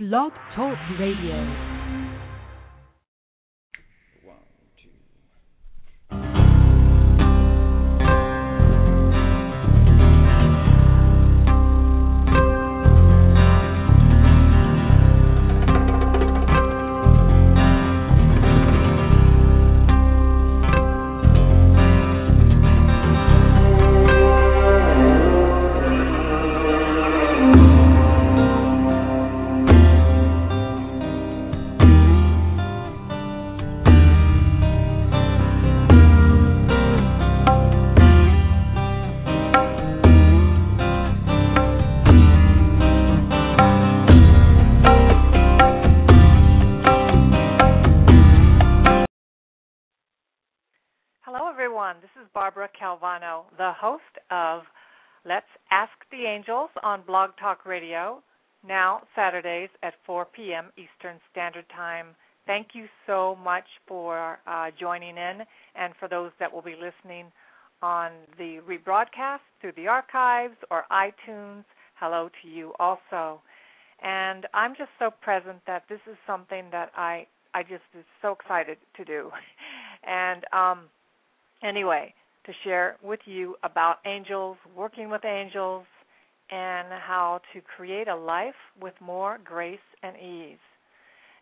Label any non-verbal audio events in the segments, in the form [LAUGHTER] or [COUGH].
Blog Talk Radio. Angels on Blog Talk Radio, now Saturdays at 4 p.m. Eastern Standard Time. Thank you so much for uh, joining in, and for those that will be listening on the rebroadcast through the archives or iTunes, hello to you also. And I'm just so present that this is something that I I just is so excited to do. [LAUGHS] And um, anyway, to share with you about angels, working with angels, and how to create a life with more grace and ease.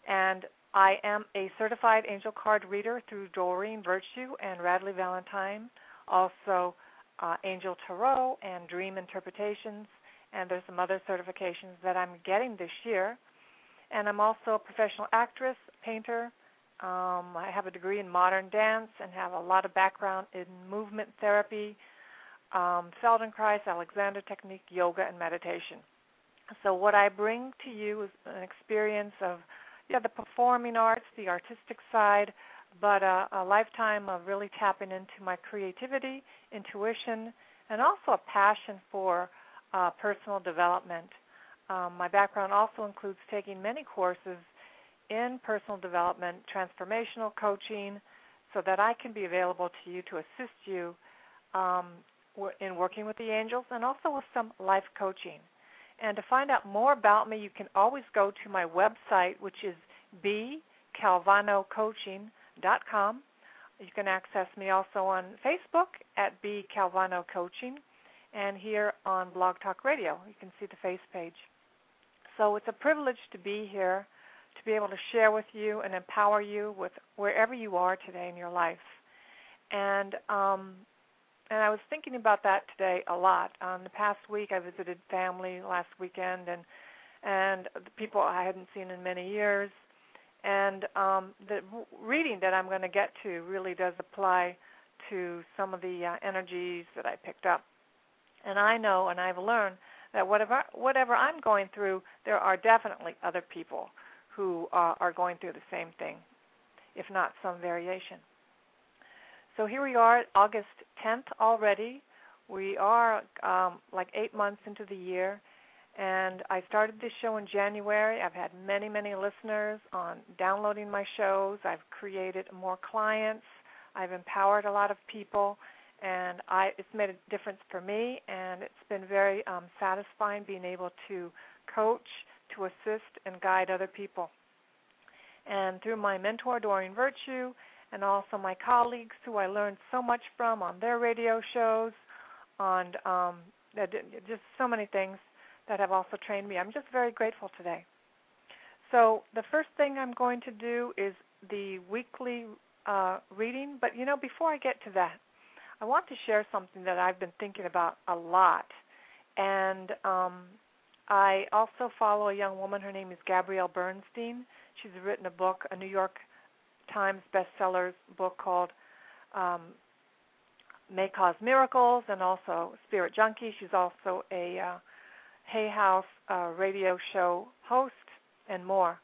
And I am a certified angel card reader through Doreen Virtue and Radleigh Valentine, also uh, Angel Tarot and Dream Interpretations, and there's some other certifications that I'm getting this year. And I'm also a professional actress, painter, um, I have a degree in modern dance and have a lot of background in movement therapy, um, Feldenkrais, Alexander technique, yoga, and meditation. So what I bring to you is an experience of yeah the performing arts, the artistic side, but a, a lifetime of really tapping into my creativity, intuition, and also a passion for uh, personal development. Um, my background also includes taking many courses in personal development, transformational coaching, so that I can be available to you to assist you um, in working with the angels and also with some life coaching. And to find out more about me, you can always go to my website, which is bcalvanocoaching.com. You can access me also on Facebook at B Calvano Coaching and here on Blog Talk Radio. You can see the face page. So it's a privilege to be here to be able to share with you and empower you with wherever you are today in your life. And um, and I was thinking about that today a lot. Um, the past week, I visited family last weekend, and and the people I hadn't seen in many years. And um, the reading that I'm going to get to really does apply to some of the uh, energies that I picked up. And I know, and I've learned that whatever whatever I'm going through, there are definitely other people who uh, are going through the same thing, if not some variation. So here we are, August 10th already. We are um, like eight months into the year, and I started this show in January. I've had many, many listeners on downloading my shows. I've created more clients. I've empowered a lot of people, and I, it's made a difference for me. And it's been very um, satisfying being able to coach to assist and guide other people. And through my mentor, Doreen Virtue, and also my colleagues who I learned so much from on their radio shows, on um, just so many things that have also trained me. I'm just very grateful today. So the first thing I'm going to do is the weekly uh, reading. But you know, before I get to that, I want to share something that I've been thinking about a lot, and um, I also follow a young woman. Her name is Gabrielle Bernstein. She's written a book, a New York Times bestseller book called um, May Cause Miracles, and also Spirit Junkie. She's also a uh, Hay House uh, radio show host and more.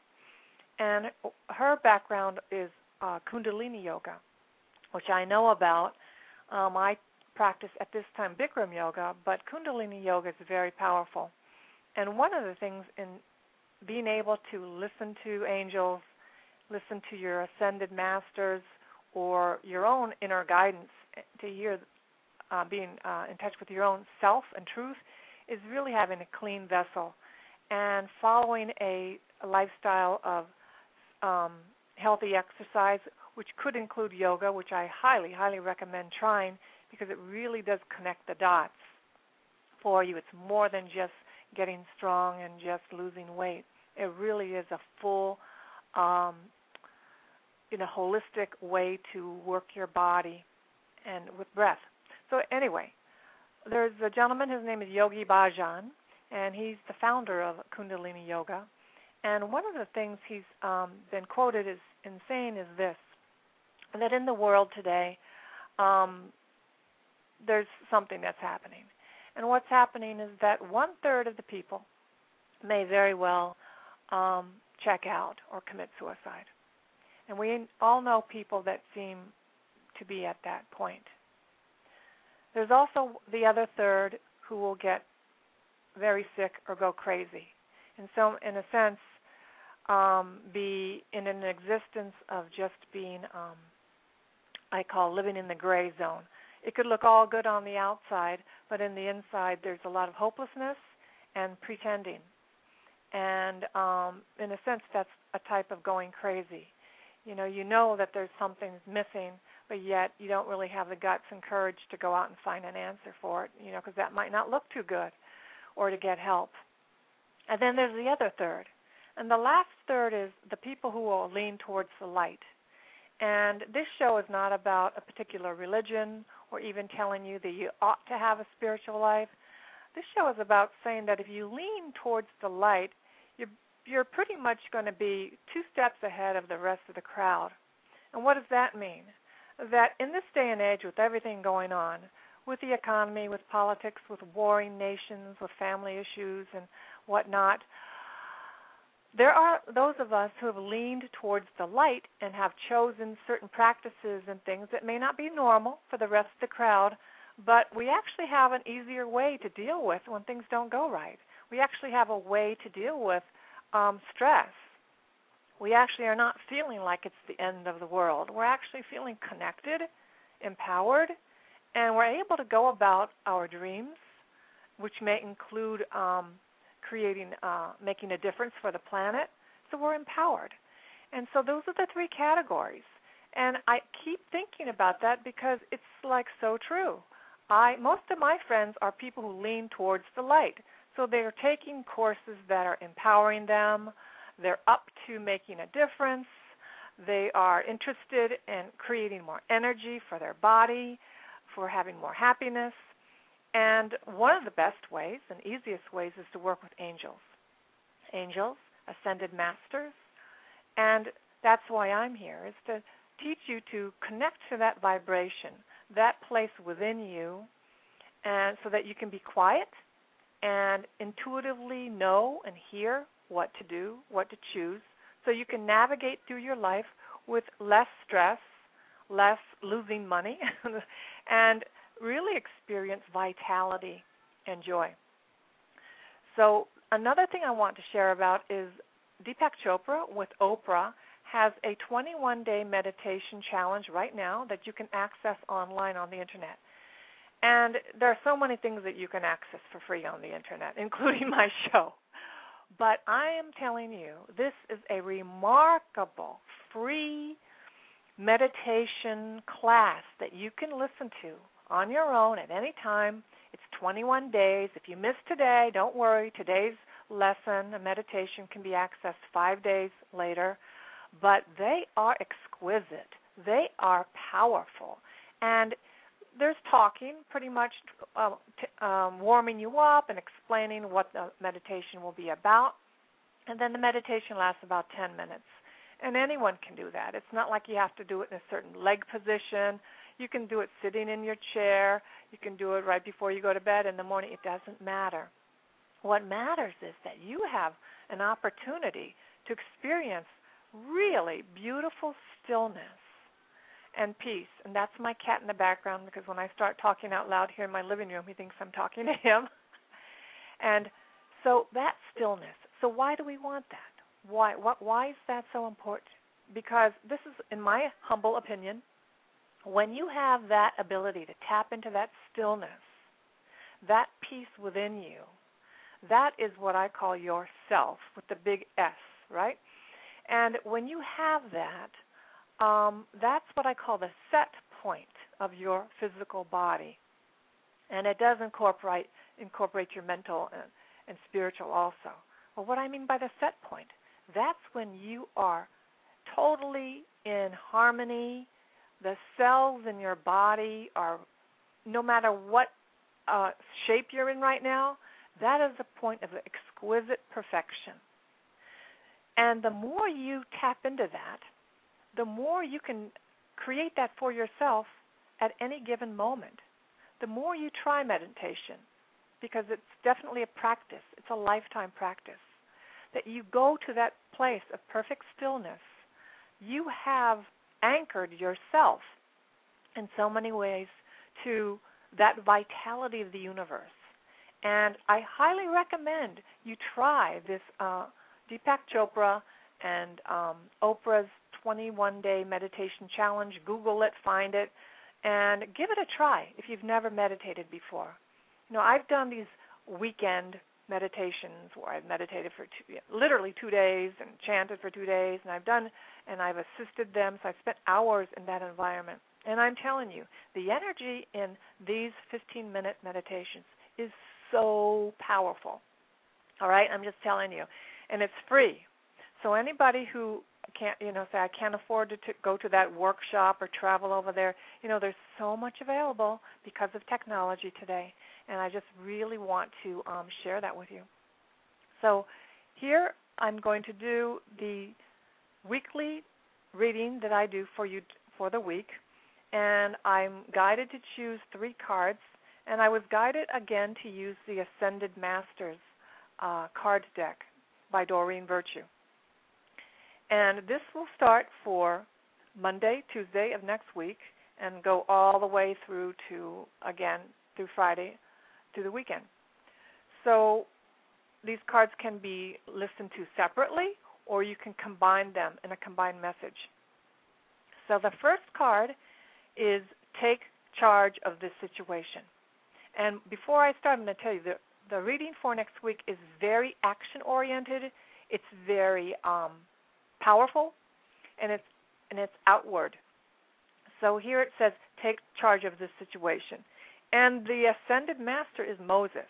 And her background is uh, Kundalini Yoga, which I know about. Um, I practice at this time Bikram Yoga, but Kundalini Yoga is very powerful. And one of the things in being able to listen to angels, listen to your ascended masters, or your own inner guidance to hear, uh, being uh, in touch with your own self and truth, is really having a clean vessel and following a a lifestyle of um, healthy exercise, which could include yoga, which I highly, highly recommend trying because it really does connect the dots for you. It's more than just getting strong and just losing weight. It really is a full, um, in a holistic way to work your body and with breath. So anyway, there's a gentleman. His name is Yogi Bhajan, and he's the founder of Kundalini Yoga. And one of the things he's um, been quoted as in saying is this: that in the world today, um, there's something that's happening, and what's happening is that one third of the people may very well um, check out or commit suicide, and we all know people that seem to be at that point. There's also the other third who will get very sick or go crazy. And so, in a sense, um, be in an existence of just being, um, I call living in the gray zone. It could look all good on the outside, but in the inside, there's a lot of hopelessness and pretending. And um, in a sense, that's a type of going crazy. You know, you know that there's something missing, but yet you don't really have the guts and courage to go out and find an answer for it. You know, because that might not look too good, or to get help. And then there's the other third and the last third is the people who will lean towards the light. And this show is not about a particular religion or even telling you that you ought to have a spiritual life. This show is about saying that if you lean towards the light, you're you're pretty much going to be two steps ahead of the rest of the crowd. And what does that mean? That in this day and age, with everything going on, with the economy, with politics, with warring nations, with family issues and whatnot, there are those of us who have leaned towards the light and have chosen certain practices and things that may not be normal for the rest of the crowd, but we actually have an easier way to deal with when things don't go right. We actually have a way to deal with um, stress. We actually are not feeling like it's the end of the world. We're actually feeling connected, empowered, and we're able to go about our dreams, which may include um, creating, uh, making a difference for the planet. So we're empowered. And so those are the three categories. And I keep thinking about that because it's like so true. I most of my friends are people who lean towards the light. So they're taking courses that are empowering them. They're up to making a difference. They are interested in creating more energy for their body, for having more happiness. And one of the best ways and easiest ways is to work with angels. Angels, ascended masters, and that's why I'm here is to teach you to connect to that vibration, that place within you, and so that you can be quiet and intuitively know and hear what to do, what to choose, so you can navigate through your life with less stress, less losing money, [LAUGHS] and really experience vitality and joy. So, another thing I want to share about is Deepak Chopra with Oprah has a 21 day meditation challenge right now that you can access online on the internet. And there are so many things that you can access for free on the internet, [LAUGHS] including my show. But I am telling you, this is a remarkable free meditation class that you can listen to on your own at any time. It's 21 days. If you miss today, don't worry. Today's lesson, a meditation, can be accessed five days later. But they are exquisite, they are powerful. And there's talking, pretty much uh, t- um, warming you up and explaining what the meditation will be about. And then the meditation lasts about 10 minutes. And anyone can do that. It's not like you have to do it in a certain leg position you can do it sitting in your chair. You can do it right before you go to bed in the morning. It doesn't matter. What matters is that you have an opportunity to experience really beautiful stillness and peace. And that's my cat in the background because when I start talking out loud here in my living room, he thinks I'm talking to him. [LAUGHS] and so that stillness. So why do we want that? Why what why is that so important? Because this is in my humble opinion when you have that ability to tap into that stillness, that peace within you, that is what I call yourself with the big S. right? And when you have that, um, that's what I call the set point of your physical body, and it does incorporate incorporate your mental and, and spiritual also. Well, what I mean by the set point, that's when you are totally in harmony. The cells in your body are, no matter what uh, shape you're in right now, that is a point of exquisite perfection. And the more you tap into that, the more you can create that for yourself at any given moment. The more you try meditation, because it's definitely a practice, it's a lifetime practice, that you go to that place of perfect stillness, you have anchored yourself in so many ways to that vitality of the universe. And I highly recommend you try this uh, Deepak Chopra and um, Oprah's 21 day meditation challenge. Google it, find it, and give it a try if you've never meditated before. You know, I've done these weekend meditations where I've meditated for two, literally two days and chanted for two days, and I've done and I've assisted them. So I've spent hours in that environment. And I'm telling you, the energy in these 15 minute meditations is so powerful. All right, I'm just telling you, and it's free. So anybody who can't, you know, say I can't afford to t- go to that workshop or travel over there, you know, there's so much available because of technology today, and I just really want to um, share that with you. So here I'm going to do the weekly reading that I do for you for the week, and I'm guided to choose three cards, and I was guided again to use the Ascended Masters uh, card deck by Doreen Virtue. And this will start for Monday, Tuesday of next week, and go all the way through to, again, through Friday to the weekend. So these cards can be listened to separately, or you can combine them in a combined message. So the first card is Take Charge of This Situation. And before I start, I'm going to tell you the, the reading for next week is very action oriented. It's very um, powerful, and it's and it's outward. So here it says, take charge of this situation. And the ascended master is Moses.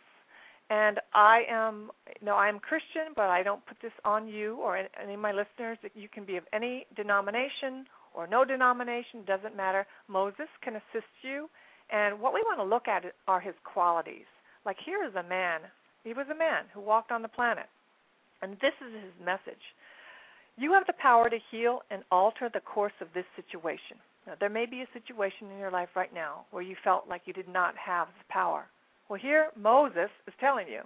And I am, know, I am Christian, but I don't put this on you or any of my listeners. You can be of any denomination or no denomination, doesn't matter. Moses can assist you. And what we want to look at are his qualities. Like here is a man. He was a man who walked on the planet. And this is his message. You have the power to heal and alter the course of this situation. Now, there may be a situation in your life right now where you felt like you did not have the power. Well, here Moses is telling you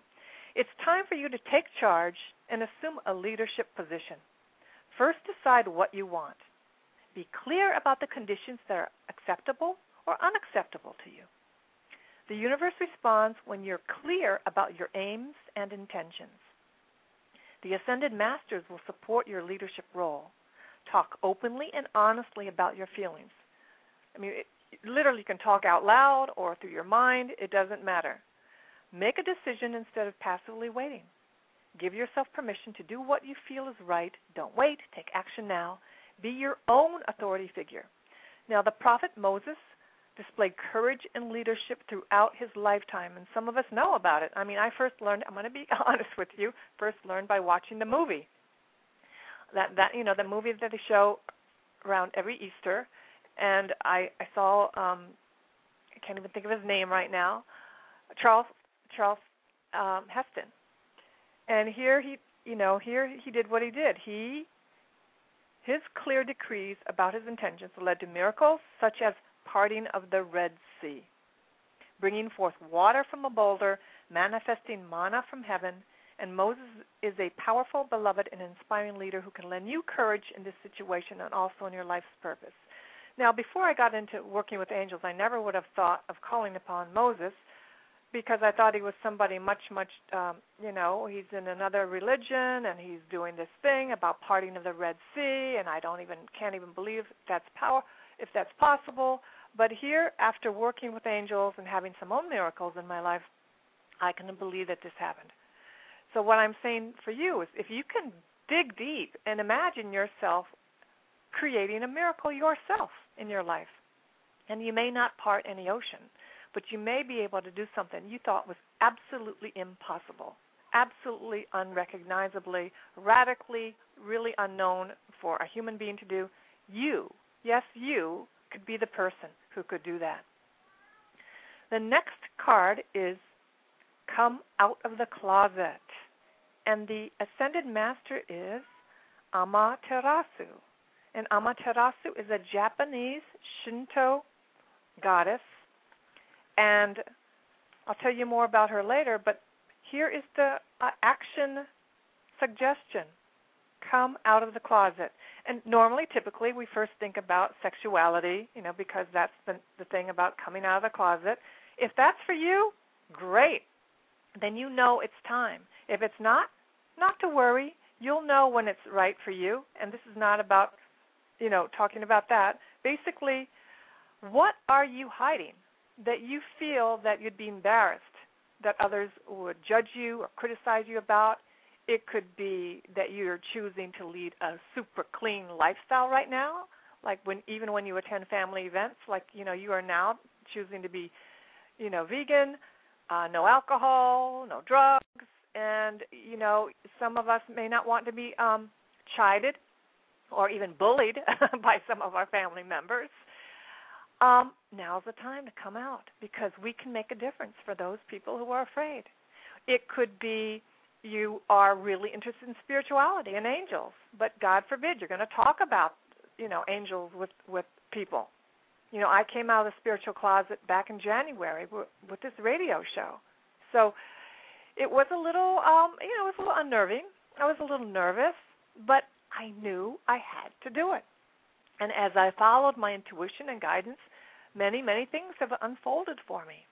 it's time for you to take charge and assume a leadership position. First, decide what you want. Be clear about the conditions that are acceptable or unacceptable to you. The universe responds when you're clear about your aims and intentions. The Ascended Masters will support your leadership role. Talk openly and honestly about your feelings. I mean, it, literally, you can talk out loud or through your mind, it doesn't matter. Make a decision instead of passively waiting. Give yourself permission to do what you feel is right. Don't wait, take action now. Be your own authority figure. Now, the prophet Moses displayed courage and leadership throughout his lifetime, and some of us know about it. I mean, I first learned. I'm going to be [LAUGHS] honest with you. First learned by watching the movie. That that you know the movie that they show around every Easter, and I I saw um I can't even think of his name right now, Charles Charles um, Heston, and here he you know here he did what he did. He his clear decrees about his intentions led to miracles such as parting of the Red Sea, bringing forth water from a boulder, manifesting manna from heaven. And Moses is a powerful, beloved, and inspiring leader who can lend you courage in this situation and also in your life's purpose. Now, before I got into working with angels, I never would have thought of calling upon Moses because I thought he was somebody much, much, um, you know, he's in another religion and he's doing this thing about parting of the Red Sea, and I don't even can't even believe that's power if that's possible. But here, after working with angels and having some own miracles in my life, I can believe that this happened. So what I'm saying for you is if you can dig deep and imagine yourself creating a miracle yourself in your life. And you may not part any ocean, but you may be able to do something you thought was absolutely impossible, absolutely unrecognizably, radically, really unknown for a human being to do. You, yes, you, could be the person who could do that. The next card is Come Out of the Closet. And the Ascended Master is Amaterasu. And Amaterasu is a Japanese Shinto goddess. And I'll tell you more about her later, but here is the uh, action suggestion come out of the closet. And normally, typically, we first think about sexuality, you know, because that's the, the thing about coming out of the closet. If that's for you, great. Then you know it's time. If it's not, not to worry. You'll know when it's right for you. And this is not about, you know, talking about that. Basically, what are you hiding that you feel that you'd be embarrassed that others would judge you or criticize you about? It could be that you're choosing to lead a super clean lifestyle right now, like when even when you attend family events, like you know you are now choosing to be, you know, vegan, uh, no alcohol, no drugs, and you know some of us may not want to be um, chided or even bullied [LAUGHS] by some of our family members. Um, now's the time to come out because we can make a difference for those people who are afraid. It could be you are really interested in spirituality and angels, but God forbid you're going to talk about, you know, angels with with people. You know, I came out of the spiritual closet back in January with, with this radio show. So it was a little um, you know, it was a little unnerving. I was a little nervous, but I knew I had to do it. And as I followed my intuition and guidance, many, many things have unfolded for me.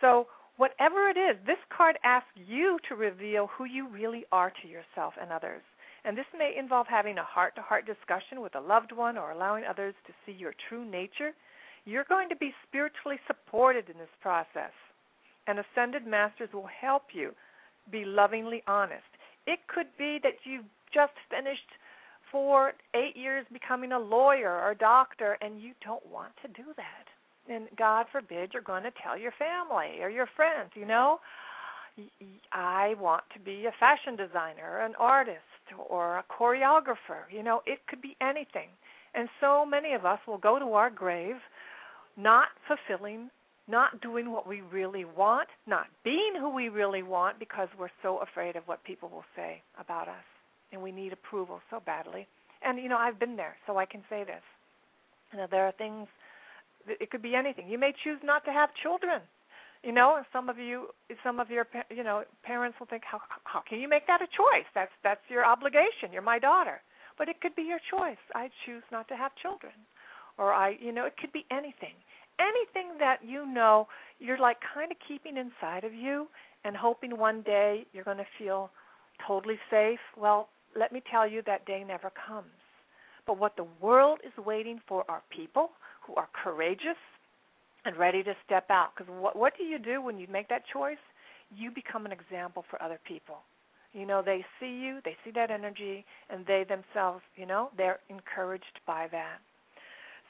So whatever it is, this card asks you to reveal who you really are to yourself and others. And this may involve having a heart to heart discussion with a loved one or allowing others to see your true nature. You're going to be spiritually supported in this process. And ascended masters will help you be lovingly honest. It could be that you've just finished for eight years becoming a lawyer or a doctor and you don't want to do that and God forbid you're going to tell your family or your friends, you know, I want to be a fashion designer, an artist, or a choreographer. You know, it could be anything. And so many of us will go to our grave not fulfilling, not doing what we really want, not being who we really want because we're so afraid of what people will say about us. And we need approval so badly. And, you know, I've been there, so I can say this. You know, there are things it could be anything. You may choose not to have children. You know, some of you, some of your, you know, parents will think, how how can you make that a choice? That's that's your obligation. You're my daughter. But it could be your choice. I choose not to have children, or I, you know, it could be anything. Anything that you know you're like kind of keeping inside of you and hoping one day you're going to feel totally safe. Well, let me tell you that day never comes. But what the world is waiting for are people who are courageous and ready to step out. Because what what do you do when you make that choice? You become an example for other people. You know, they see you, they see that energy, and they themselves, you know, they're encouraged by that.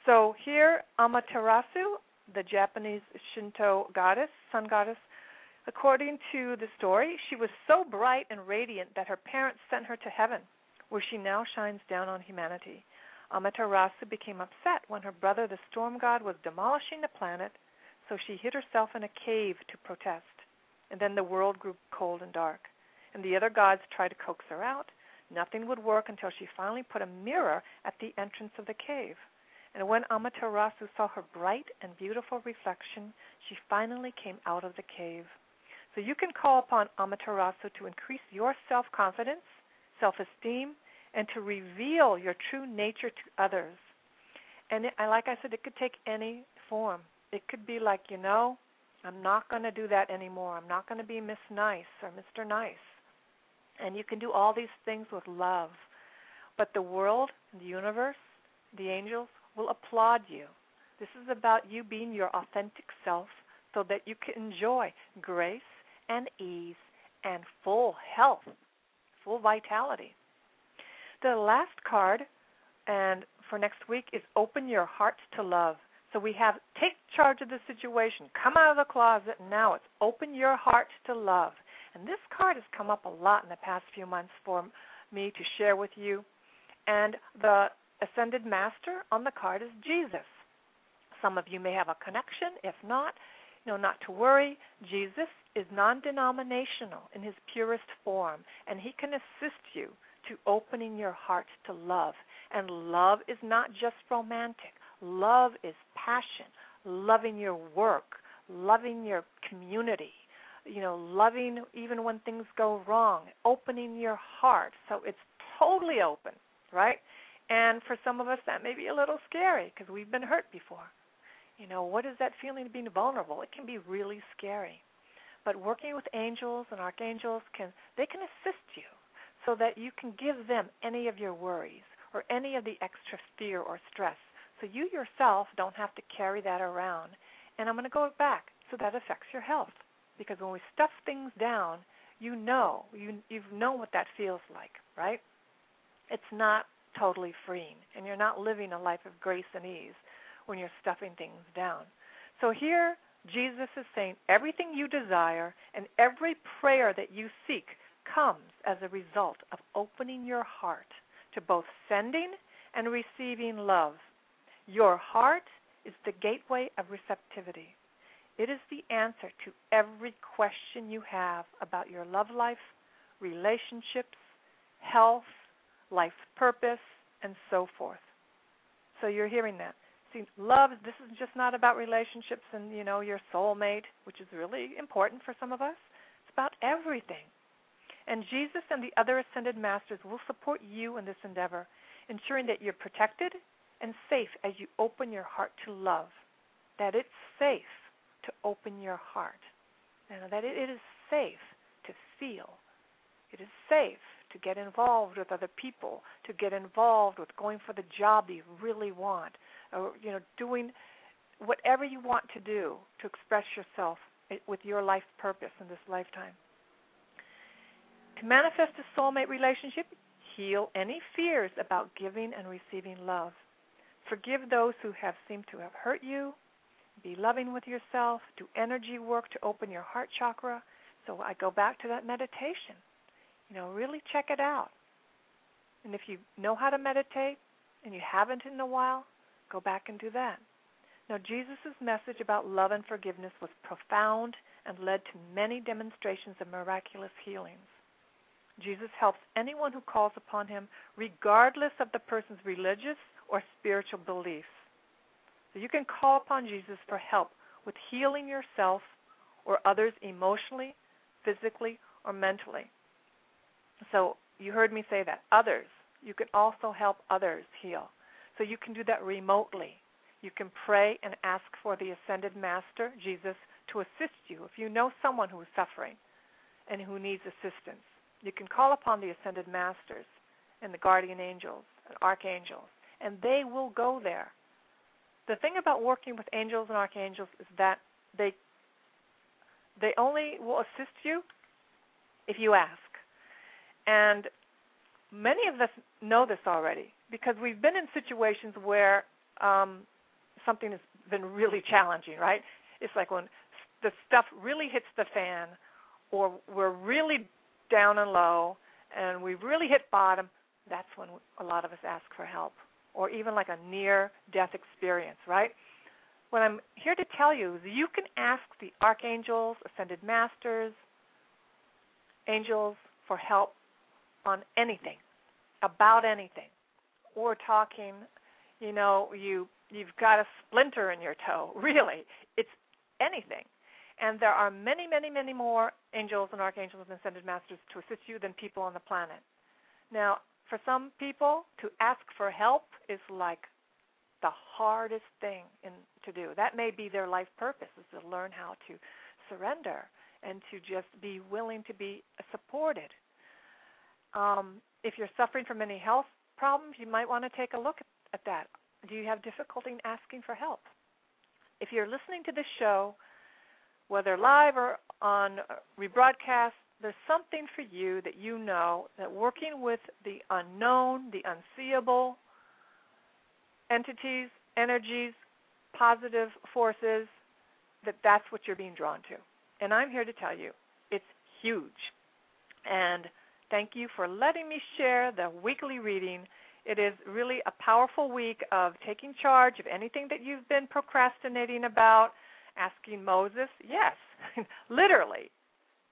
So here, Amaterasu, the Japanese Shinto goddess, sun goddess, according to the story, she was so bright and radiant that her parents sent her to heaven, where she now shines down on humanity. Amaterasu became upset when her brother, the storm god, was demolishing the planet, so she hid herself in a cave to protest. And then the world grew cold and dark. And the other gods tried to coax her out. Nothing would work until she finally put a mirror at the entrance of the cave. And when Amaterasu saw her bright and beautiful reflection, she finally came out of the cave. So you can call upon Amaterasu to increase your self confidence, self esteem, and to reveal your true nature to others. And it, like I said, it could take any form. It could be like, you know, I'm not going to do that anymore. I'm not going to be Miss Nice or Mr. Nice. And you can do all these things with love. But the world, the universe, the angels will applaud you. This is about you being your authentic self so that you can enjoy grace and ease and full health, full vitality. The last card, and for next week is open your heart to love. So we have take charge of the situation, come out of the closet, now it's open your heart to love. And this card has come up a lot in the past few months for me to share with you. And the ascended master on the card is Jesus. Some of you may have a connection. If not, you know, not to worry. Jesus is non denominational in his purest form, and he can assist you to opening your heart to love. And love is not just romantic, love is passion, loving your work, loving your community, you know, loving even when things go wrong, opening your heart so it's totally open, right? And for some of us, that may be a little scary because we've been hurt before. You know, what is that feeling of being vulnerable? It can be really scary. But working with angels and archangels can they can assist you so that you can give them any of your worries or any of the extra fear or stress. So you yourself don't have to carry that around. And I'm going to go back. So that affects your health. Because when we stuff things down, you know, you you've known what that feels like, right? It's not totally freeing, and you're not living a life of grace and ease when you're stuffing things down. So here, Jesus is saying everything you desire and every prayer that you seek comes as a result of opening your heart to both sending and receiving love. Your heart is the gateway of receptivity. It is the answer to every question you have about your love life, relationships, health, life purpose, and so forth. So you're hearing that. See, love, this is just not about relationships and, you know, your soulmate, which is really important for some of us. It's about everything. And Jesus and the other ascended masters will support you in this endeavor, ensuring that you're protected and safe as you open your heart to love. That it's safe to open your heart. And that it is safe to feel. It is safe to get involved with other people, to get involved with going for the job that you really want, or you know, doing whatever you want to do to express yourself eh, with your life purpose in this lifetime. To manifest a soulmate relationship, heal any fears about giving and receiving love. Forgive those who have seemed to have hurt you. Be loving with yourself. Do energy work to open your heart chakra. So I go back to that meditation. You know, really check it out. And if you know how to meditate and you haven't in a while, go back and do that. Now, Jesus' message about love and forgiveness was profound and led to many demonstrations of miraculous healings. Jesus helps anyone who calls upon him, regardless of the person's religious or spiritual beliefs. So you can call upon Jesus for help with healing yourself or others emotionally, physically, or mentally. So you heard me say that. Others. You can also help others heal. So you can do that remotely. You can pray and ask for the ascended master, Jesus, to assist you if you know someone who is suffering and who needs assistance. You can call upon the ascended masters and the guardian angels and archangels, and they will go there. The thing about working with angels and archangels is that they they only will assist you if you ask. And many of us know this already because we've been in situations where um, something has been really challenging, right? It's like when the stuff really hits the fan, or we're really down and low, and we've really hit bottom. That's when a lot of us ask for help, or even like a near-death experience, right? What I'm here to tell you is you can ask the archangels, ascended masters, angels for help on anything, about anything. We're talking, you know, you you've got a splinter in your toe. [LAUGHS] Really, it's anything. And there are many, many, many more angels and archangels and ascended masters to assist you than people on the planet. Now, for some people, to ask for help is like the hardest thing in, to do. That may be their life purpose is to learn how to surrender and to just be willing to be supported um, if you're suffering from any health problems, you might want to take a look at, at that. Do you have difficulty in asking for help? If you're listening to this show, whether live or on rebroadcast, there's something for you that you know that working with the unknown, the unseeable entities, energies, positive forces, that that's what you're being drawn to. And I'm here to tell you it's huge. And thank you for letting me share the weekly reading. It is really a powerful week of taking charge of anything that you've been procrastinating about, asking Moses. Yes, [LAUGHS] literally.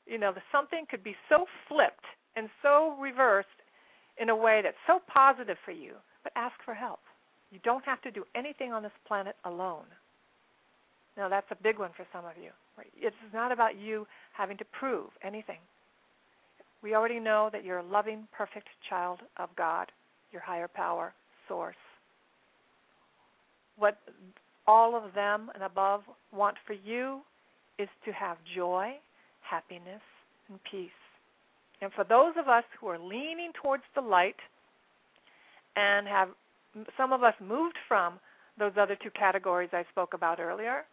You know, something could be so flipped and so reversed in a way that's so positive for you, but ask for help. You don't have to do anything on this planet alone. Now, that's a big one for some of you. It's not about you having to prove anything. We already know that you're a loving, perfect child of God, your higher power, source. What all of them and above want for you is to have joy, happiness, and peace. And for those of us who are leaning towards the light and have some of us moved from those other two categories I spoke about earlier,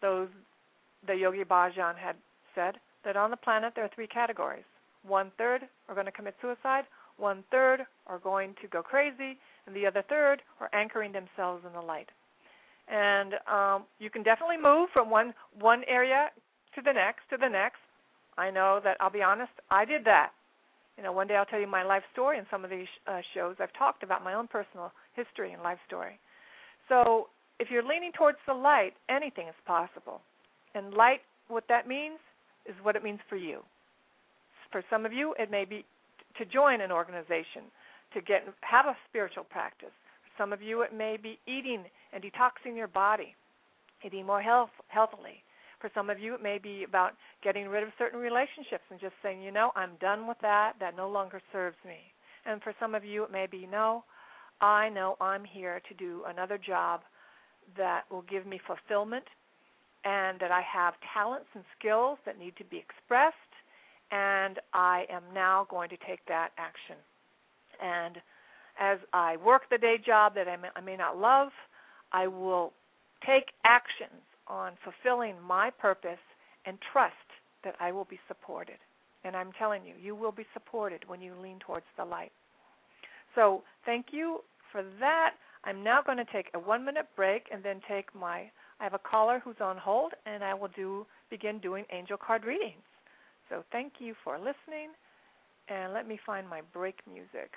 those the Yogi Bhajan had said that on the planet there are three categories. One third are going to commit suicide, one third are going to go crazy, and the other third are anchoring themselves in the light. And um, you can definitely move from one one area to the next to the next. I know that I'll be honest, I did that. You know, one day I'll tell you my life story in some of these uh, shows. I've talked about my own personal history and life story. So if you're leaning towards the light, anything is possible. And light, what that means, is what it means for you. For some of you, it may be to join an organization, to get have a spiritual practice. Some of you, it may be eating and detoxing your body, eating more health, healthily. For some of you, it may be about getting rid of certain relationships and just saying, you know, I'm done with that. That no longer serves me. And for some of you, it may be, no, I know I'm here to do another job that will give me fulfillment and that I have talents and skills that need to be expressed, and I am now going to take that action. And as I work the day job that I may, I may not love, I will take actions on fulfilling my purpose and trust that I will be supported. And I'm telling you, you will be supported when you lean towards the light. So, thank you for that. I'm now going to take a one minute break and then take my I have a caller who's on hold and I will do begin doing angel card readings. So thank you for listening and let me find my break music.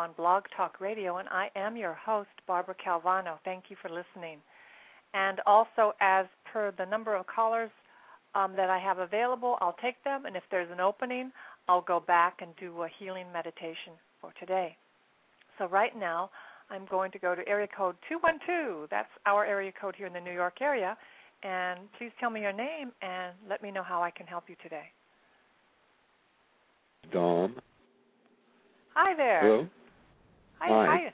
On Blog Talk Radio, and I am your host, Barbara Calvano. Thank you for listening. And also, as per the number of callers um, that I have available, I'll take them, and if there's an opening, I'll go back and do a healing meditation for today. So, right now, I'm going to go to area code 212. That's our area code here in the New York area. And please tell me your name and let me know how I can help you today. Dom. Hi there. Hello. Hi.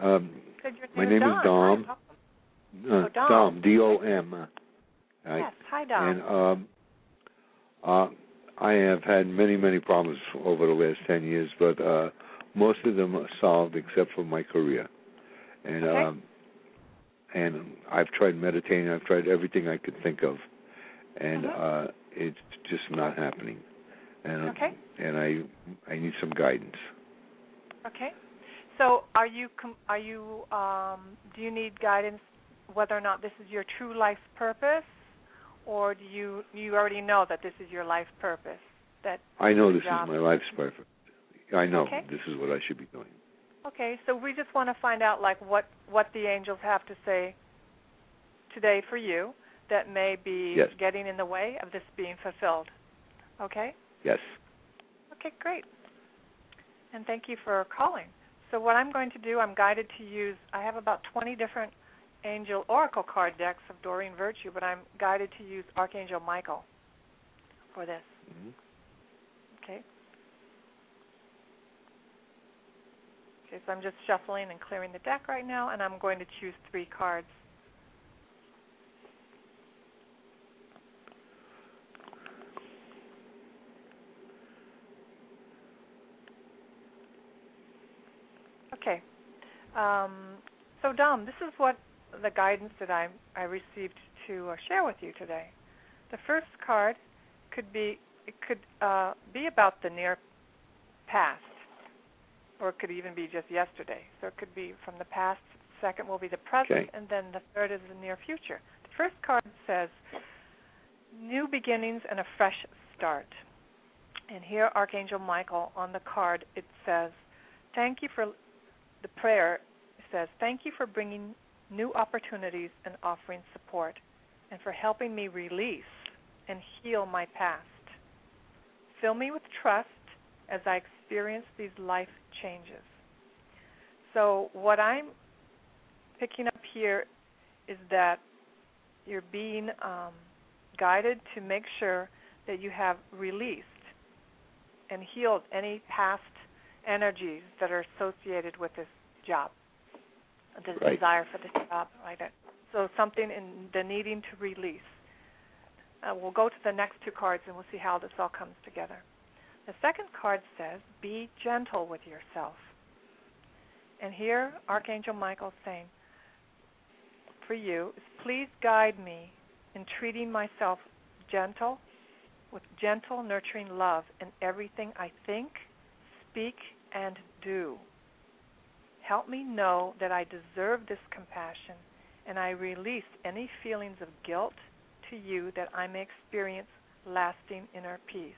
Hi. Um, my name is Dom. Uh, oh, Dom. D O M. Yes. Hi, Dom. And um, uh, I have had many, many problems over the last ten years, but uh, most of them are solved except for my career. And okay. um, and I've tried meditating. I've tried everything I could think of, and Mhm. uh, it's just not happening. And Okay. and I I need some guidance. Okay. So, are you are you um, do you need guidance whether or not this is your true life purpose, or do you you already know that this is your life purpose? That I know this job. is my life's purpose. I know Okay. this is what I should be doing. okay. So we just want to find out like what what the angels have to say today for you that may be Yes. getting in the way of this being fulfilled. Okay. Yes. Okay, great. And thank you for calling. So what I'm going to do, I'm guided to use. I have about 20 different angel oracle card decks of Doreen Virtue, but I'm guided to use Archangel Michael for this. Mhm. Okay. Okay, so I'm just shuffling and clearing the deck right now, and I'm going to choose three cards. Okay. Um, so Dom, this is what the guidance that I I received to uh, share with you today. The first card could be it could uh, be about the near past, or it could even be just yesterday. So it could be from the past. Second will be the present, Okay. and then the third is the near future. The first card says new beginnings and a fresh start. And here, Archangel Michael on the card, it says, "Thank you for the prayer." Says, "Thank you for bringing new opportunities and offering support, and for helping me release and heal my past. Fill me with trust as I experience these life changes." So, what I'm picking up here is that you're being um, guided to make sure that you have released and healed any past energies that are associated with this job, the Right. desire for this job, that. So something in the needing to release. Uh, we'll go to the next two cards and we'll see how this all comes together. The second card says, "Be gentle with yourself." And here, Archangel Michael is saying, for you is please guide me in treating myself gentle, with gentle, nurturing love in everything I think, speak, and do. Help me know that I deserve this compassion, and I release any feelings of guilt to you that I may experience lasting inner peace.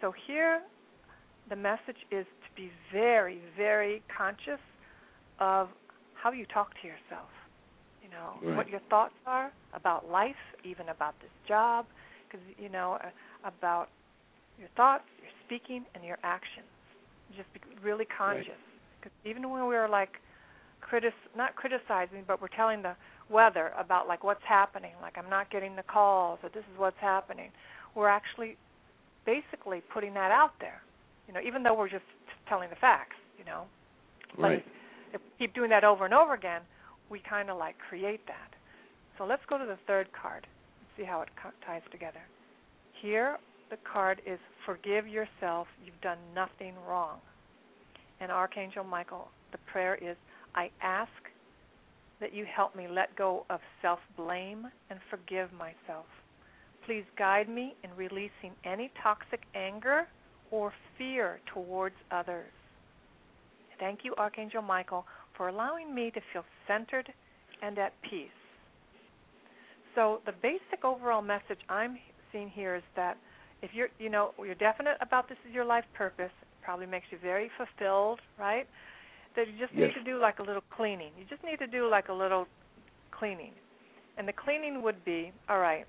So here, the message is to be very, very conscious of how you talk to yourself. You know, Right. what your thoughts are about life, even about this job, because, you know, uh, about your thoughts, your speaking, and your actions. Just be really conscious. Because even when we're like, critic, not criticizing, but we're telling the weather about like what's happening, like I'm not getting the calls, or this is what's happening, we're actually basically putting that out there. You know, even though we're just telling the facts. You know, but Right. if we keep doing that over and over again, we kind of like create that. So let's go to the third card and see how it co- ties together. Here, the card is Forgive yourself, you've done nothing wrong. And Archangel Michael, the prayer is I ask that you help me let go of self blame and forgive myself. Please guide me in releasing any toxic anger or fear towards others. Thank you, Archangel Michael, for allowing me to feel centered and at peace. So the basic overall message I'm seeing here is that if you're, you know, you're definite about this is your life purpose, it probably makes you very fulfilled, right? That you just Yes. need to do like a little cleaning. You just need to do like a little cleaning. And the cleaning would be, all right,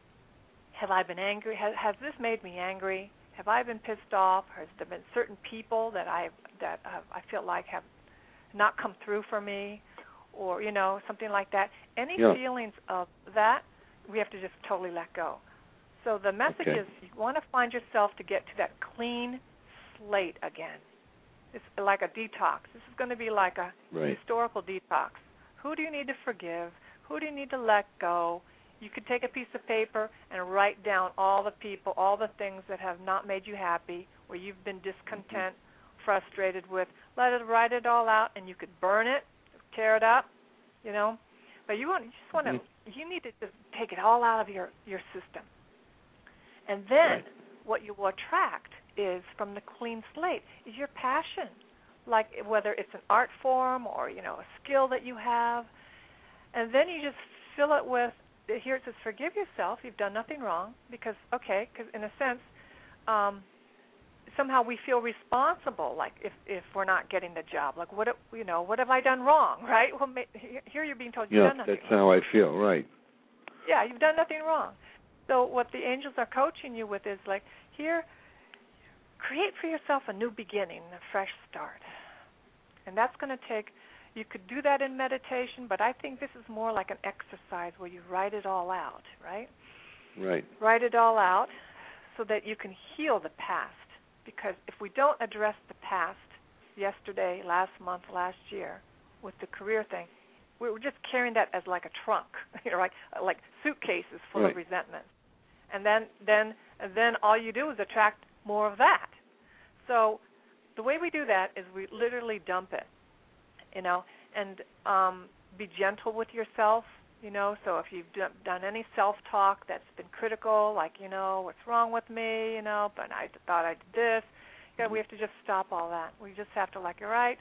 have I been angry? Has, has this made me angry? Have I been pissed off? Has there been certain people that I that uh, I feel like have not come through for me, or you know something like that? Any Yeah. feelings of that, we have to just totally let go. So the message Okay. is you want to find yourself to get to that clean slate again. It's like a detox. This is going to be like a Right. historical detox. Who do you need to forgive? Who do you need to let go? You could take a piece of paper and write down all the people, all the things that have not made you happy, where you've been discontent, frustrated with. Let it write it all out, and you could burn it, tear it up, you know. But you want you just want to Mhm. you need to just take it all out of your your system. And then Right. what you will attract is from the clean slate is your passion. Like whether it's an art form or, you know, a skill that you have. And then you just fill it with here it says forgive yourself, you've done nothing wrong because okay, cuz in a sense um somehow we feel responsible like if if we're not getting the job like what you know what have i done wrong [LAUGHS] right well ma- here here you're being told you've Yeah, done nothing that's wrong. how I feel. Right. yeah you've done nothing wrong so what the angels are coaching you with is like here create for yourself a new beginning a fresh start and that's going to take you could do that in meditation but i think this is more like an exercise where you write it all out right Right. write it all out so that you can heal the past. Because if we don't address the past, yesterday, last month, last year, with the career thing, we're just carrying that as like a trunk, [LAUGHS] you know, like like suitcases full Right. of resentment. And then then and then all you do is attract more of that. So the way we do that is we literally dump it, you know, and um, be gentle with yourself you know so if you've done, done any self talk that's been critical like you know what's wrong with me you know but i thought i did this you know, we have to just stop all that we just have to like you're right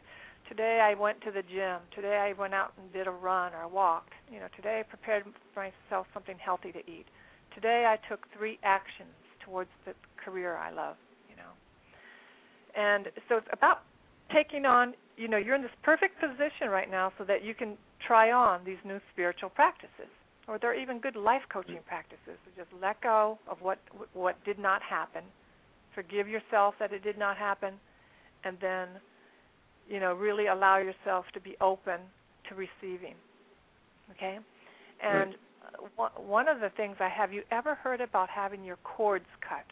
today i went to the gym. Today i went out and did a run or walked you know today i prepared myself something healthy to eat. Today i took three actions towards the career i love you know. And so it's about taking on you know you're in this perfect position right now so that you can try on these new spiritual practices. Or they're even good life coaching practices. To just let go of what what did not happen. Forgive yourself that it did not happen. And then you know really allow yourself to be open to receiving okay and one one of the things i have you ever heard about having your cords cut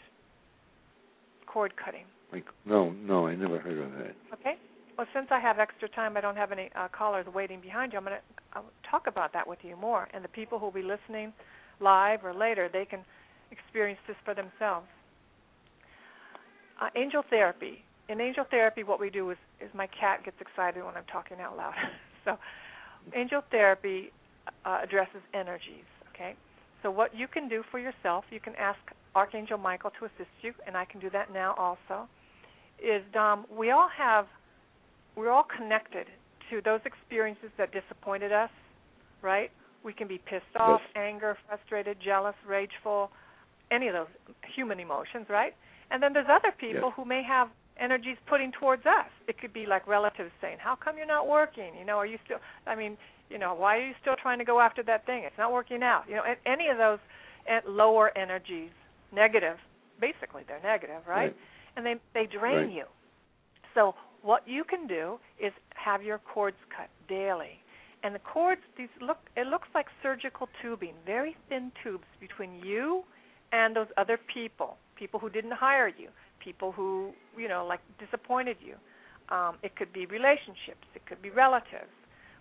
cord cutting Like no, no, I never heard of that. Okay. Well, since I have extra time, I don't have any uh, callers waiting behind you. I'm going to talk about that with you more. And the people who will be listening live or later, they can experience this for themselves. Uh, angel therapy. In angel therapy, what we do is, is my cat gets excited when I'm talking out loud. [LAUGHS] so, angel therapy uh, addresses energies. Okay. So, what you can do for yourself, you can ask Archangel Michael to assist you, and I can do that now also. Is Dom, we all have we're all connected to those experiences that disappointed us, right? We can be pissed off, Yes. anger, frustrated, jealous, rageful, any of those human emotions, right? And then there's other people Yes. who may have energies putting towards us. It could be like relatives saying, "How come you're not working? You know, are you still I mean, you know, why are you still trying to go after that thing? It's not working out." You know, and any of those eh, lower energies, negative, basically they're negative, right? Right. And they they drain Right. you. So what you can do is have your cords cut daily. And the cords these look it looks like surgical tubing, very thin tubes between you and those other people, people who didn't hire you, people who, you know, like disappointed you. Um, it could be relationships, it could be relatives.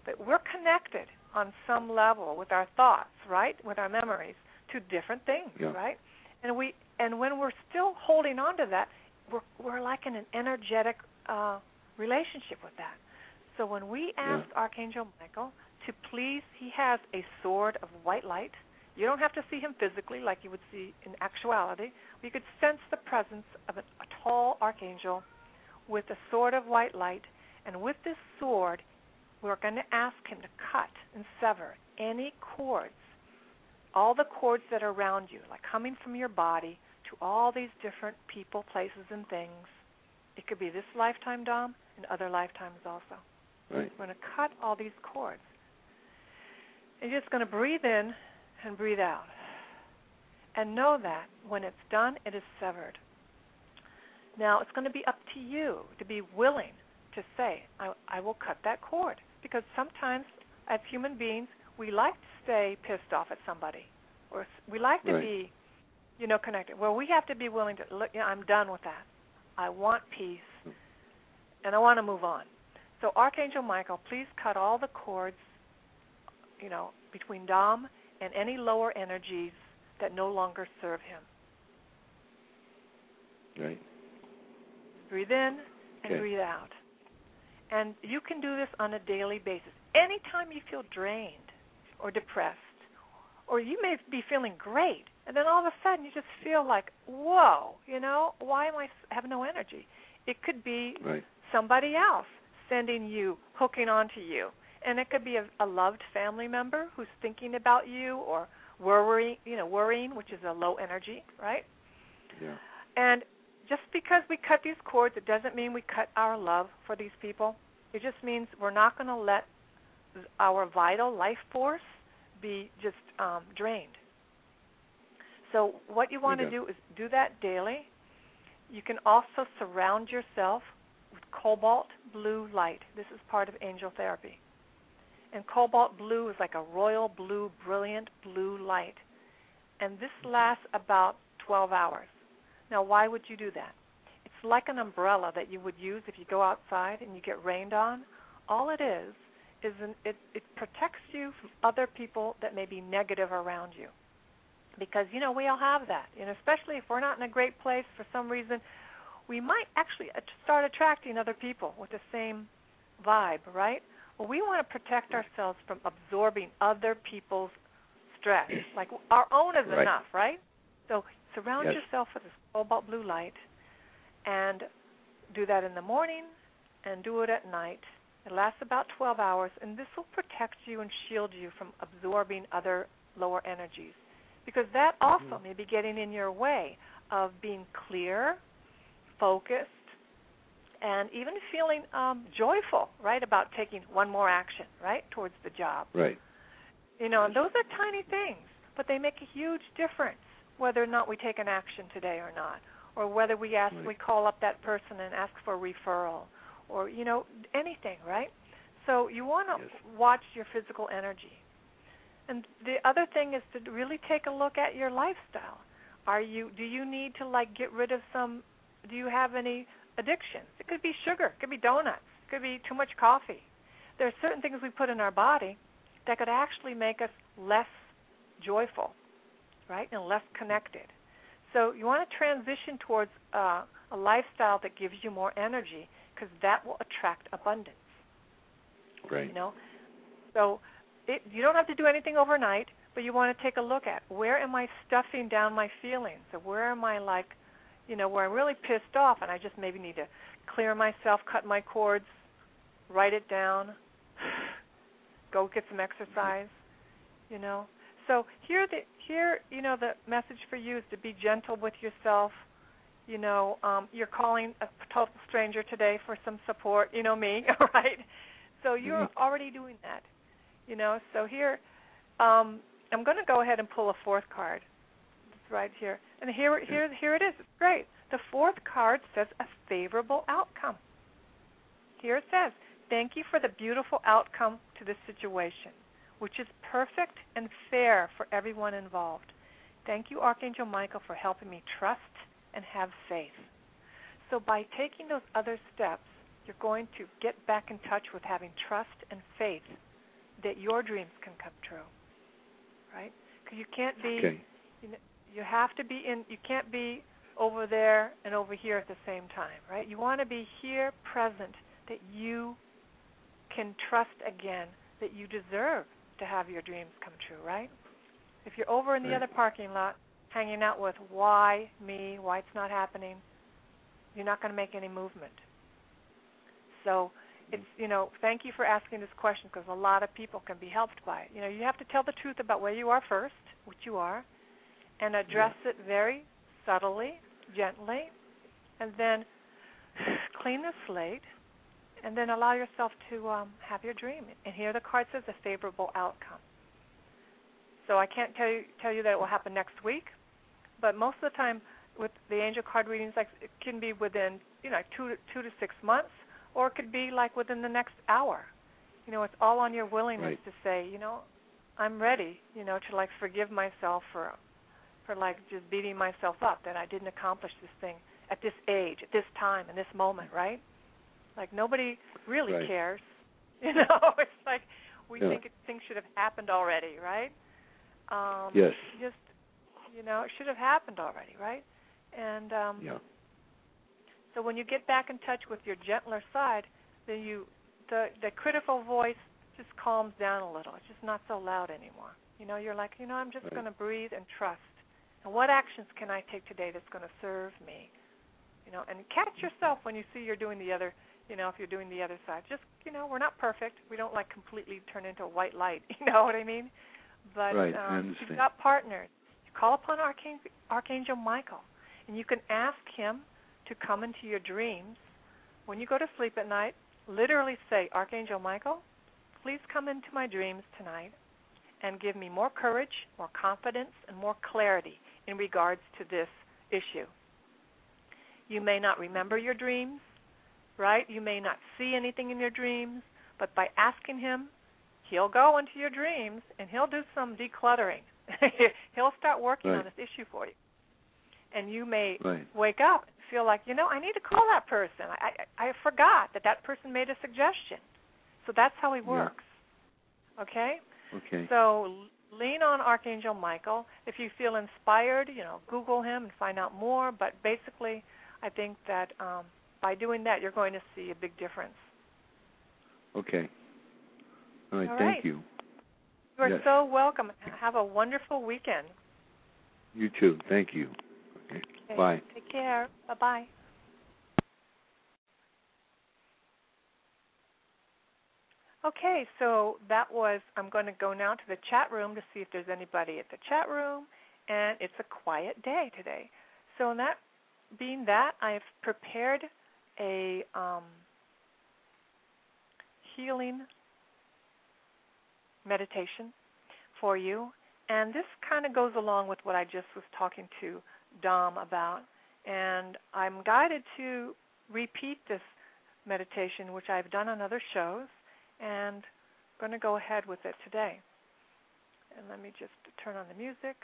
But we're connected on some level with our thoughts, right? With our memories to different things, Yeah. right? And we and when we're still holding on to that, we're we're like in an energetic uh, relationship with that. So when we ask Archangel Michael to please, he has a sword of white light. You don't have to see him physically like you would see in actuality. You could sense the presence of a, tall archangel with a sword of white light, and with this sword, we're going to ask him to cut and sever any cords, all the cords that are around you, like coming from your body to all these different people, places, and things. It could be this lifetime, Dom, and other lifetimes also. Right. We're going to cut all these cords. And you're just going to breathe in and breathe out. And know that when it's done, it is severed. Now, it's going to be up to you to be willing to say, I, I will cut that cord. Because sometimes, as human beings, we like to stay pissed off at somebody, or we like to Right. be, you know, connected. Well, we have to be willing to look. You know, I'm done with that. I want peace, and I want to move on. So, Archangel Michael, please cut all the cords, you know, between Dom and any lower energies that no longer serve him. Right. Breathe in and Okay. breathe out. And you can do this on a daily basis. Anytime you feel drained, or depressed. Or you may be feeling great, and then all of a sudden you just feel like, whoa, you know, why am I have no energy? It could be Right. somebody else sending you, hooking onto you, and it could be a, a loved family member who's thinking about you or worrying, you know, worrying, which is a low energy, right? Yeah. And just because we cut these cords, it doesn't mean we cut our love for these people. It just means we're not going to let our vital life force be just um, drained. So, what you want to do is do that daily. You can also surround yourself with cobalt blue light. This is part of angel therapy. And cobalt blue is like a royal blue, brilliant blue light. And this mm-hmm. lasts about 12 hours. Now, why would you do that? It's like an umbrella that you would use if you go outside and you get rained on. All it is is an, it it protects you from other people that may be negative around you. Because you know we all have that, and especially if we're not in a great place for some reason, we might actually start attracting other people with the same vibe, right? We want to protect ourselves from absorbing other people's stress. [CLEARS THROAT] Like our own is Right. enough, right? So surround Yes. yourself with this cobalt blue light and do that in the morning and do it at night. It lasts about 12 hours, and this will protect you and shield you from absorbing other lower energies. Because that mm-hmm. also may be getting in your way of being clear, focused, and even feeling um, joyful, right, about taking one more action, right, towards the job. Right. You know, and those are tiny things, but they make a huge difference whether or not we take an action today or not, or whether we ask Right. we call up that person and ask for a referral, or you know anything, right? So you want to Yes. watch your physical energy. And the other thing is to really take a look at your lifestyle. Are you do you need to like get rid of some do you have any addictions? It could be sugar, it could be donuts, it could be too much coffee. There are certain things we put in our body that could actually make us less joyful, right, and less connected. So you want to transition towards uh, a lifestyle that gives you more energy because that will attract abundance. Right. You know, so it, you don't have to do anything overnight, but you want to take a look at where am I stuffing down my feelings, or where am I like, you know, where I'm really pissed off, and I just maybe need to clear myself, cut my cords, write it down, [SIGHS] go get some exercise, you know. So here, the here, you know, the message for you is to be gentle with yourself. You know, um, you're calling a total stranger today for some support. You know me, [LAUGHS] right? So you're Mhm. already doing that. You know, so here, um, I'm going to go ahead and pull a fourth card. Right here, and here, here, here it is. It's great. The fourth card says a favorable outcome. Here it says, "Thank you for the beautiful outcome to this situation, which is perfect and fair for everyone involved. Thank you, Archangel Michael, for helping me trust and have faith." So by taking those other steps, you're going to get back in touch with having trust and faith that your dreams can come true. Right? Because you can't be Okay. you know, you have to be in you can't be over there and over here at the same time, right? You want to be here present that you can trust again that you deserve to have your dreams come true, right? If you're over in the Right. other parking lot hanging out with why me, why it's not happening, you're not going to make any movement. So mm-hmm. it's you know thank you for asking this question because a lot of people can be helped by it. You know you have to tell the truth about where you are first, which you are, and address it very subtly, gently, and then clean the slate, and then allow yourself to um, have your dream. And here the card says a favorable outcome. So I can't tell you tell you that it will happen next week, but most of the time with the angel card readings, like it can be within you know two to, two to six months, or it could be like within the next hour. You know, it's all on your willingness Right. to say, you know, I'm ready. You know, to like forgive myself for for like just beating myself up that I didn't accomplish this thing at this age, at this time, in this moment, right? Like nobody really Right. cares. [LAUGHS] You know, it's like we Yeah. think it, things should have happened already, right? Um, Yes. Just you know, it should have happened already, right? And um, Yeah. so when you get back in touch with your gentler side, then you the the critical voice just calms down a little. It's just not so loud anymore. You know, you're like, you know, I'm just Right. going to breathe and trust. And what actions can I take today that's going to serve me? You know, and catch yourself when you see you're doing the other. You know, if you're doing the other side, just you know, we're not perfect. We don't like completely turn into a white light. [LAUGHS] You know what I mean? But Right, um, you've got partners, you call upon Archangel, Archangel Michael, and you can ask him to come into your dreams when you go to sleep at night. Literally say, Archangel Michael, please come into my dreams tonight and give me more courage, more confidence, and more clarity in regards to this issue. You may not remember your dreams, right? You may not see anything in your dreams, but by asking him, he'll go into your dreams and he'll do some decluttering. [LAUGHS] he'll start working on this issue for you. And you may Right. wake up and feel like, you know, I need to call that person. I I, I forgot that that person made a suggestion. So that's how he Yeah. works. Okay? Okay. So lean on Archangel Michael. If you feel inspired, you know, Google him and find out more. But basically, I think that um, by doing that, you're going to see a big difference. Okay. All right. All thank you. You are Yes. so welcome. Have a wonderful weekend. You too. Thank you. Okay. Okay, Bye. Take care. Bye bye. Okay, so that was. I'm going to go now to the chat room to see if there's anybody at the chat room, and it's a quiet day today. So, in that being that, I've prepared a um, healing meditation for you, and this kind of goes along with what I just was talking to Dom about. And I'm guided to repeat this meditation, which I've done on other shows, and I'm going to go ahead with it today. And let me just turn on the music.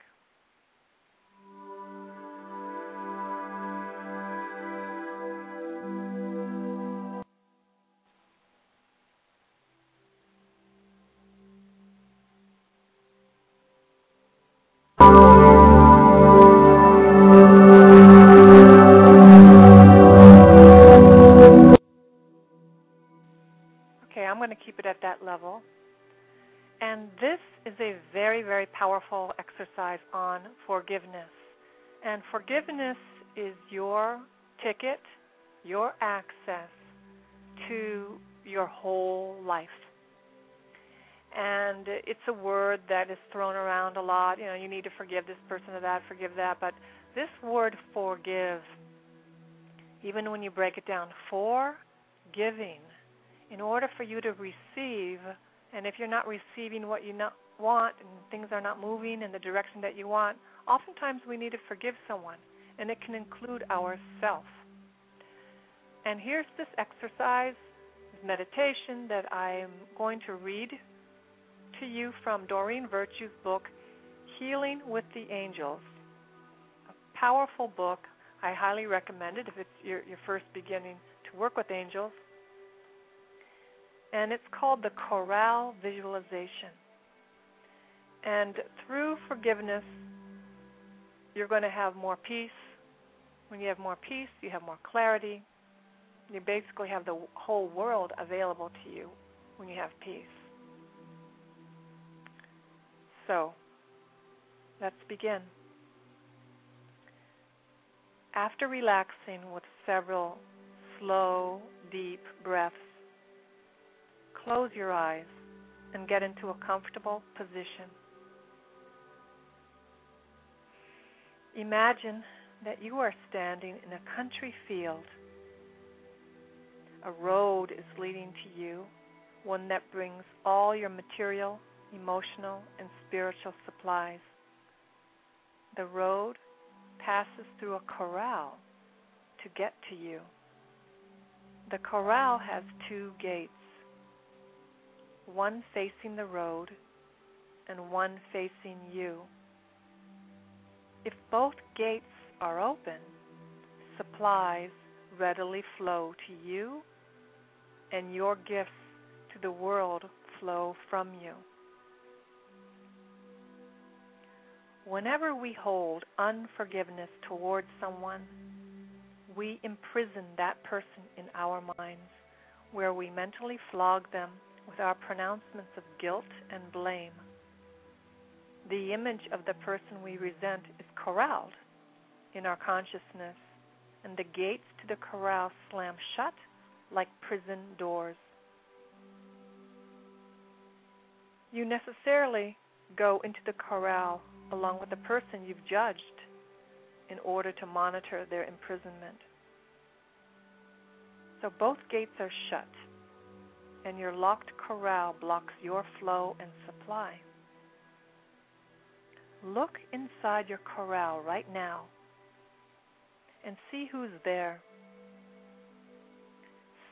Very, very powerful exercise on forgiveness. And forgiveness is your ticket, your access to your whole life. And it's a word that is thrown around a lot. You know, you need to forgive this person or that, forgive that. But this word forgive, even when you break it down, for giving, in order for you to receive, and if you're not receiving what you not want and things are not moving in the direction that you want, oftentimes we need to forgive someone, and it can include ourselves. And here's this exercise, this meditation that I'm going to read to you from Doreen Virtue's book, Healing with the Angels. A powerful book. I highly recommend it if it's your, your first beginning to work with angels and it's called the Corral Visualization. And through forgiveness, you're going to have more peace. When you have more peace, you have more clarity. You basically have the whole world available to you when you have peace. So, let's begin. After relaxing with several slow, deep breaths, close your eyes and get into a comfortable position. Imagine that you are standing in a country field. A road is leading to you, one that brings all your material, emotional, and spiritual supplies. The road passes through a corral to get to you. The corral has two gates one facing the road and one facing you. If both gates are open, supplies readily flow to you, and your gifts to the world flow from you. Whenever we hold unforgiveness towards someone, we imprison that person in our minds, where we mentally flog them with our pronouncements of guilt and blame. The image of the person we resent is corralled in our consciousness, and the gates to the corral slam shut like prison doors. You necessarily go into the corral along with the person you've judged in order to monitor their imprisonment. So both gates are shut, and your locked corral blocks your flow and supply. Look inside your corral right now and see who's there.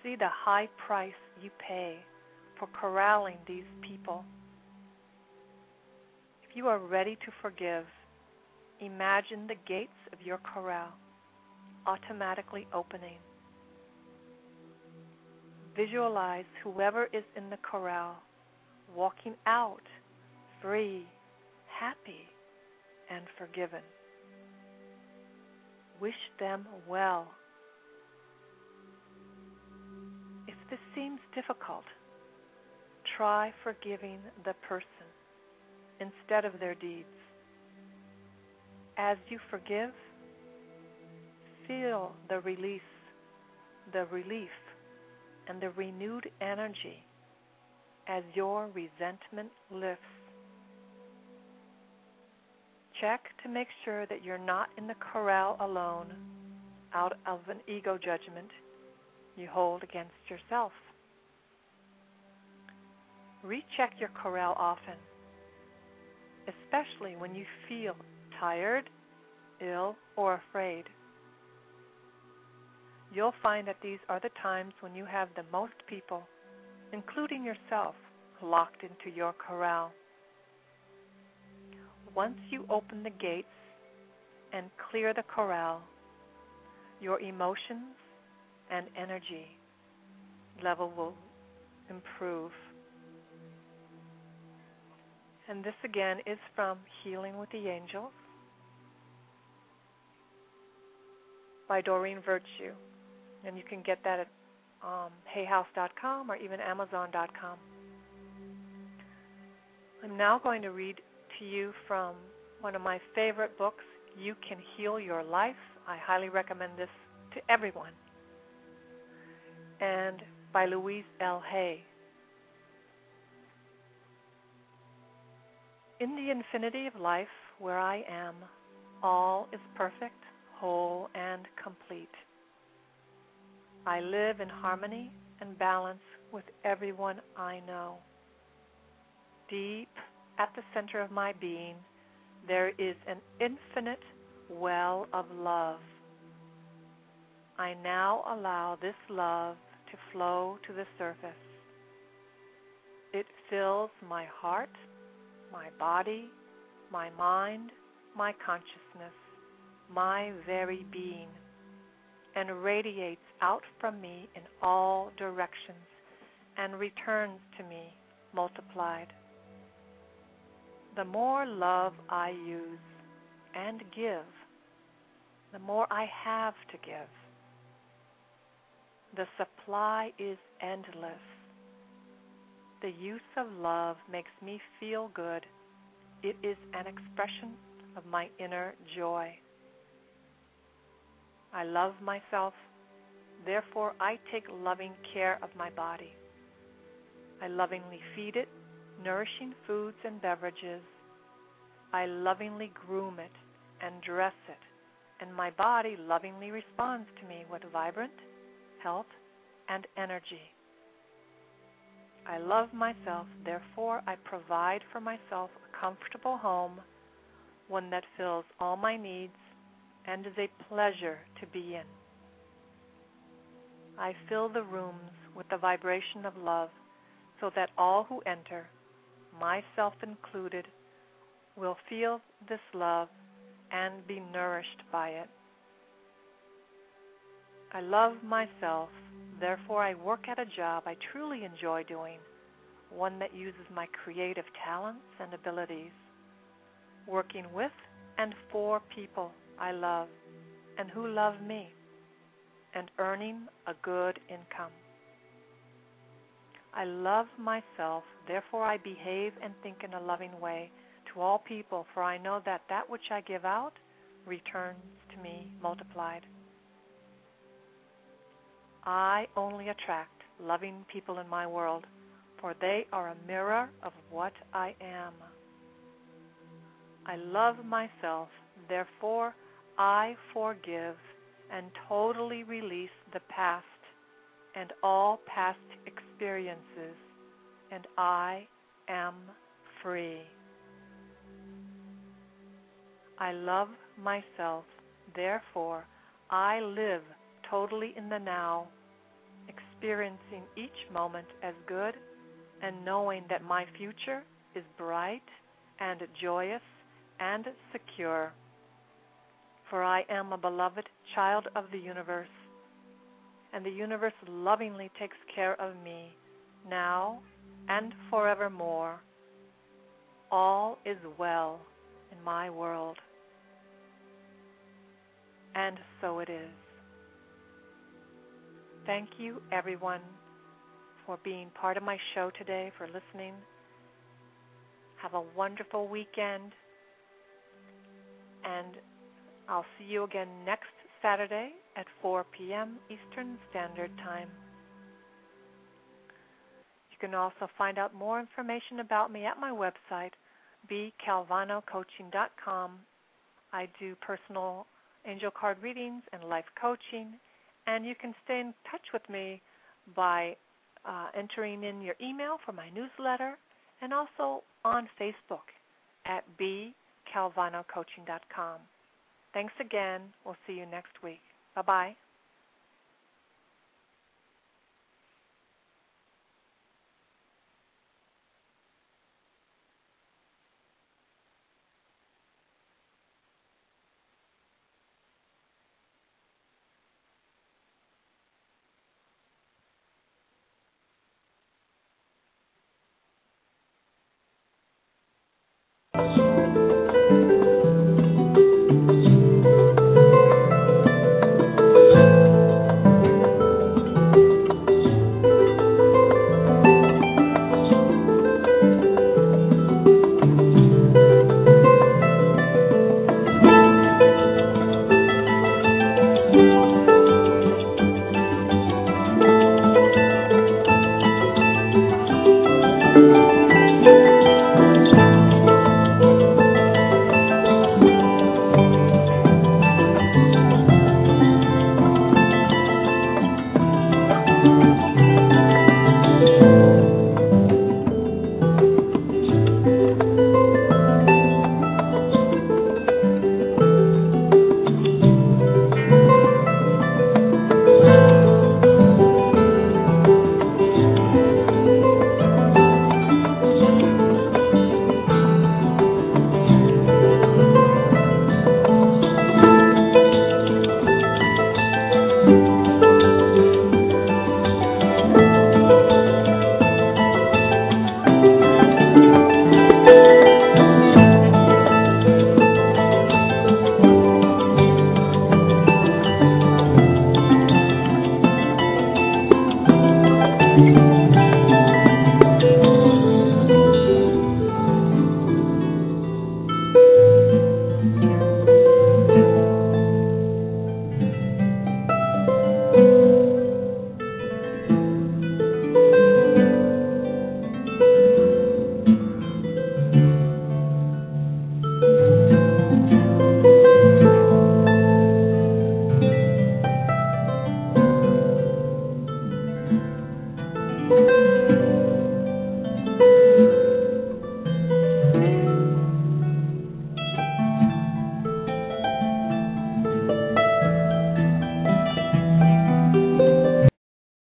See the high price you pay for corralling these people. If you are ready to forgive, imagine the gates of your corral automatically opening. Visualize whoever is in the corral walking out free, happy, and forgiven. Wish them well. If this seems difficult, try forgiving the person instead of their deeds. As you forgive, feel the release, the relief, and the renewed energy as your resentment lifts. Check to make sure that you're not in the corral alone out of an ego judgment you hold against yourself. Recheck your corral often, especially when you feel tired, ill, or afraid. You'll find that these are the times when you have the most people, including yourself, locked into your corral. Once you open the gates and clear the corral, your emotions and energy level will improve. And this again is from Healing with the Angels by Doreen Virtue. And you can get that at um, hayhouse.com or even amazon.com. I'm now going to read to you from one of my favorite books, You Can Heal Your Life. I highly recommend this to everyone. And by Louise L. Hay. In the infinity of life where I am, all is perfect, whole, and complete. I live in harmony and balance with everyone I know. Deep at the center of my being, there is an infinite well of love. I now allow this love to flow to the surface. It fills my heart, my body, my mind, my consciousness, my very being, and radiates out from me in all directions and returns to me multiplied. The more love I use and give, the more I have to give. The supply is endless. The use of love makes me feel good. It is an expression of my inner joy. I love myself, therefore, I take loving care of my body. I lovingly feed it nourishing foods and beverages. I lovingly groom it and dress it, and my body lovingly responds to me with vibrant health and energy. I love myself, therefore, I provide for myself a comfortable home, one that fills all my needs and is a pleasure to be in. I fill the rooms with the vibration of love so that all who enter, myself included, will feel this love and be nourished by it. I love myself, therefore, I work at a job I truly enjoy doing, one that uses my creative talents and abilities, working with and for people I love and who love me, and earning a good income. I love myself, therefore I behave and think in a loving way to all people, for I know that that which I give out returns to me multiplied. I only attract loving people in my world, for they are a mirror of what I am. I love myself, therefore I forgive and totally release the past and all past experiences, and I am free. I love myself, therefore I live totally in the now, experiencing each moment as good and knowing that my future is bright and joyous and secure. For I am a beloved child of the universe, and the universe lovingly takes care of me now and forevermore. All is well in my world. And so it is. Thank you, everyone, for being part of my show today, for listening. Have a wonderful weekend. And I'll see you again next Saturday at 4 p.m. Eastern Standard Time. You can also find out more information about me at my website, bcalvanocoaching.com. I do personal angel card readings and life coaching, and you can stay in touch with me by uh, entering in your email for my newsletter and also on Facebook at bcalvanocoaching.com. Thanks again. We'll see you next week. Bye bye.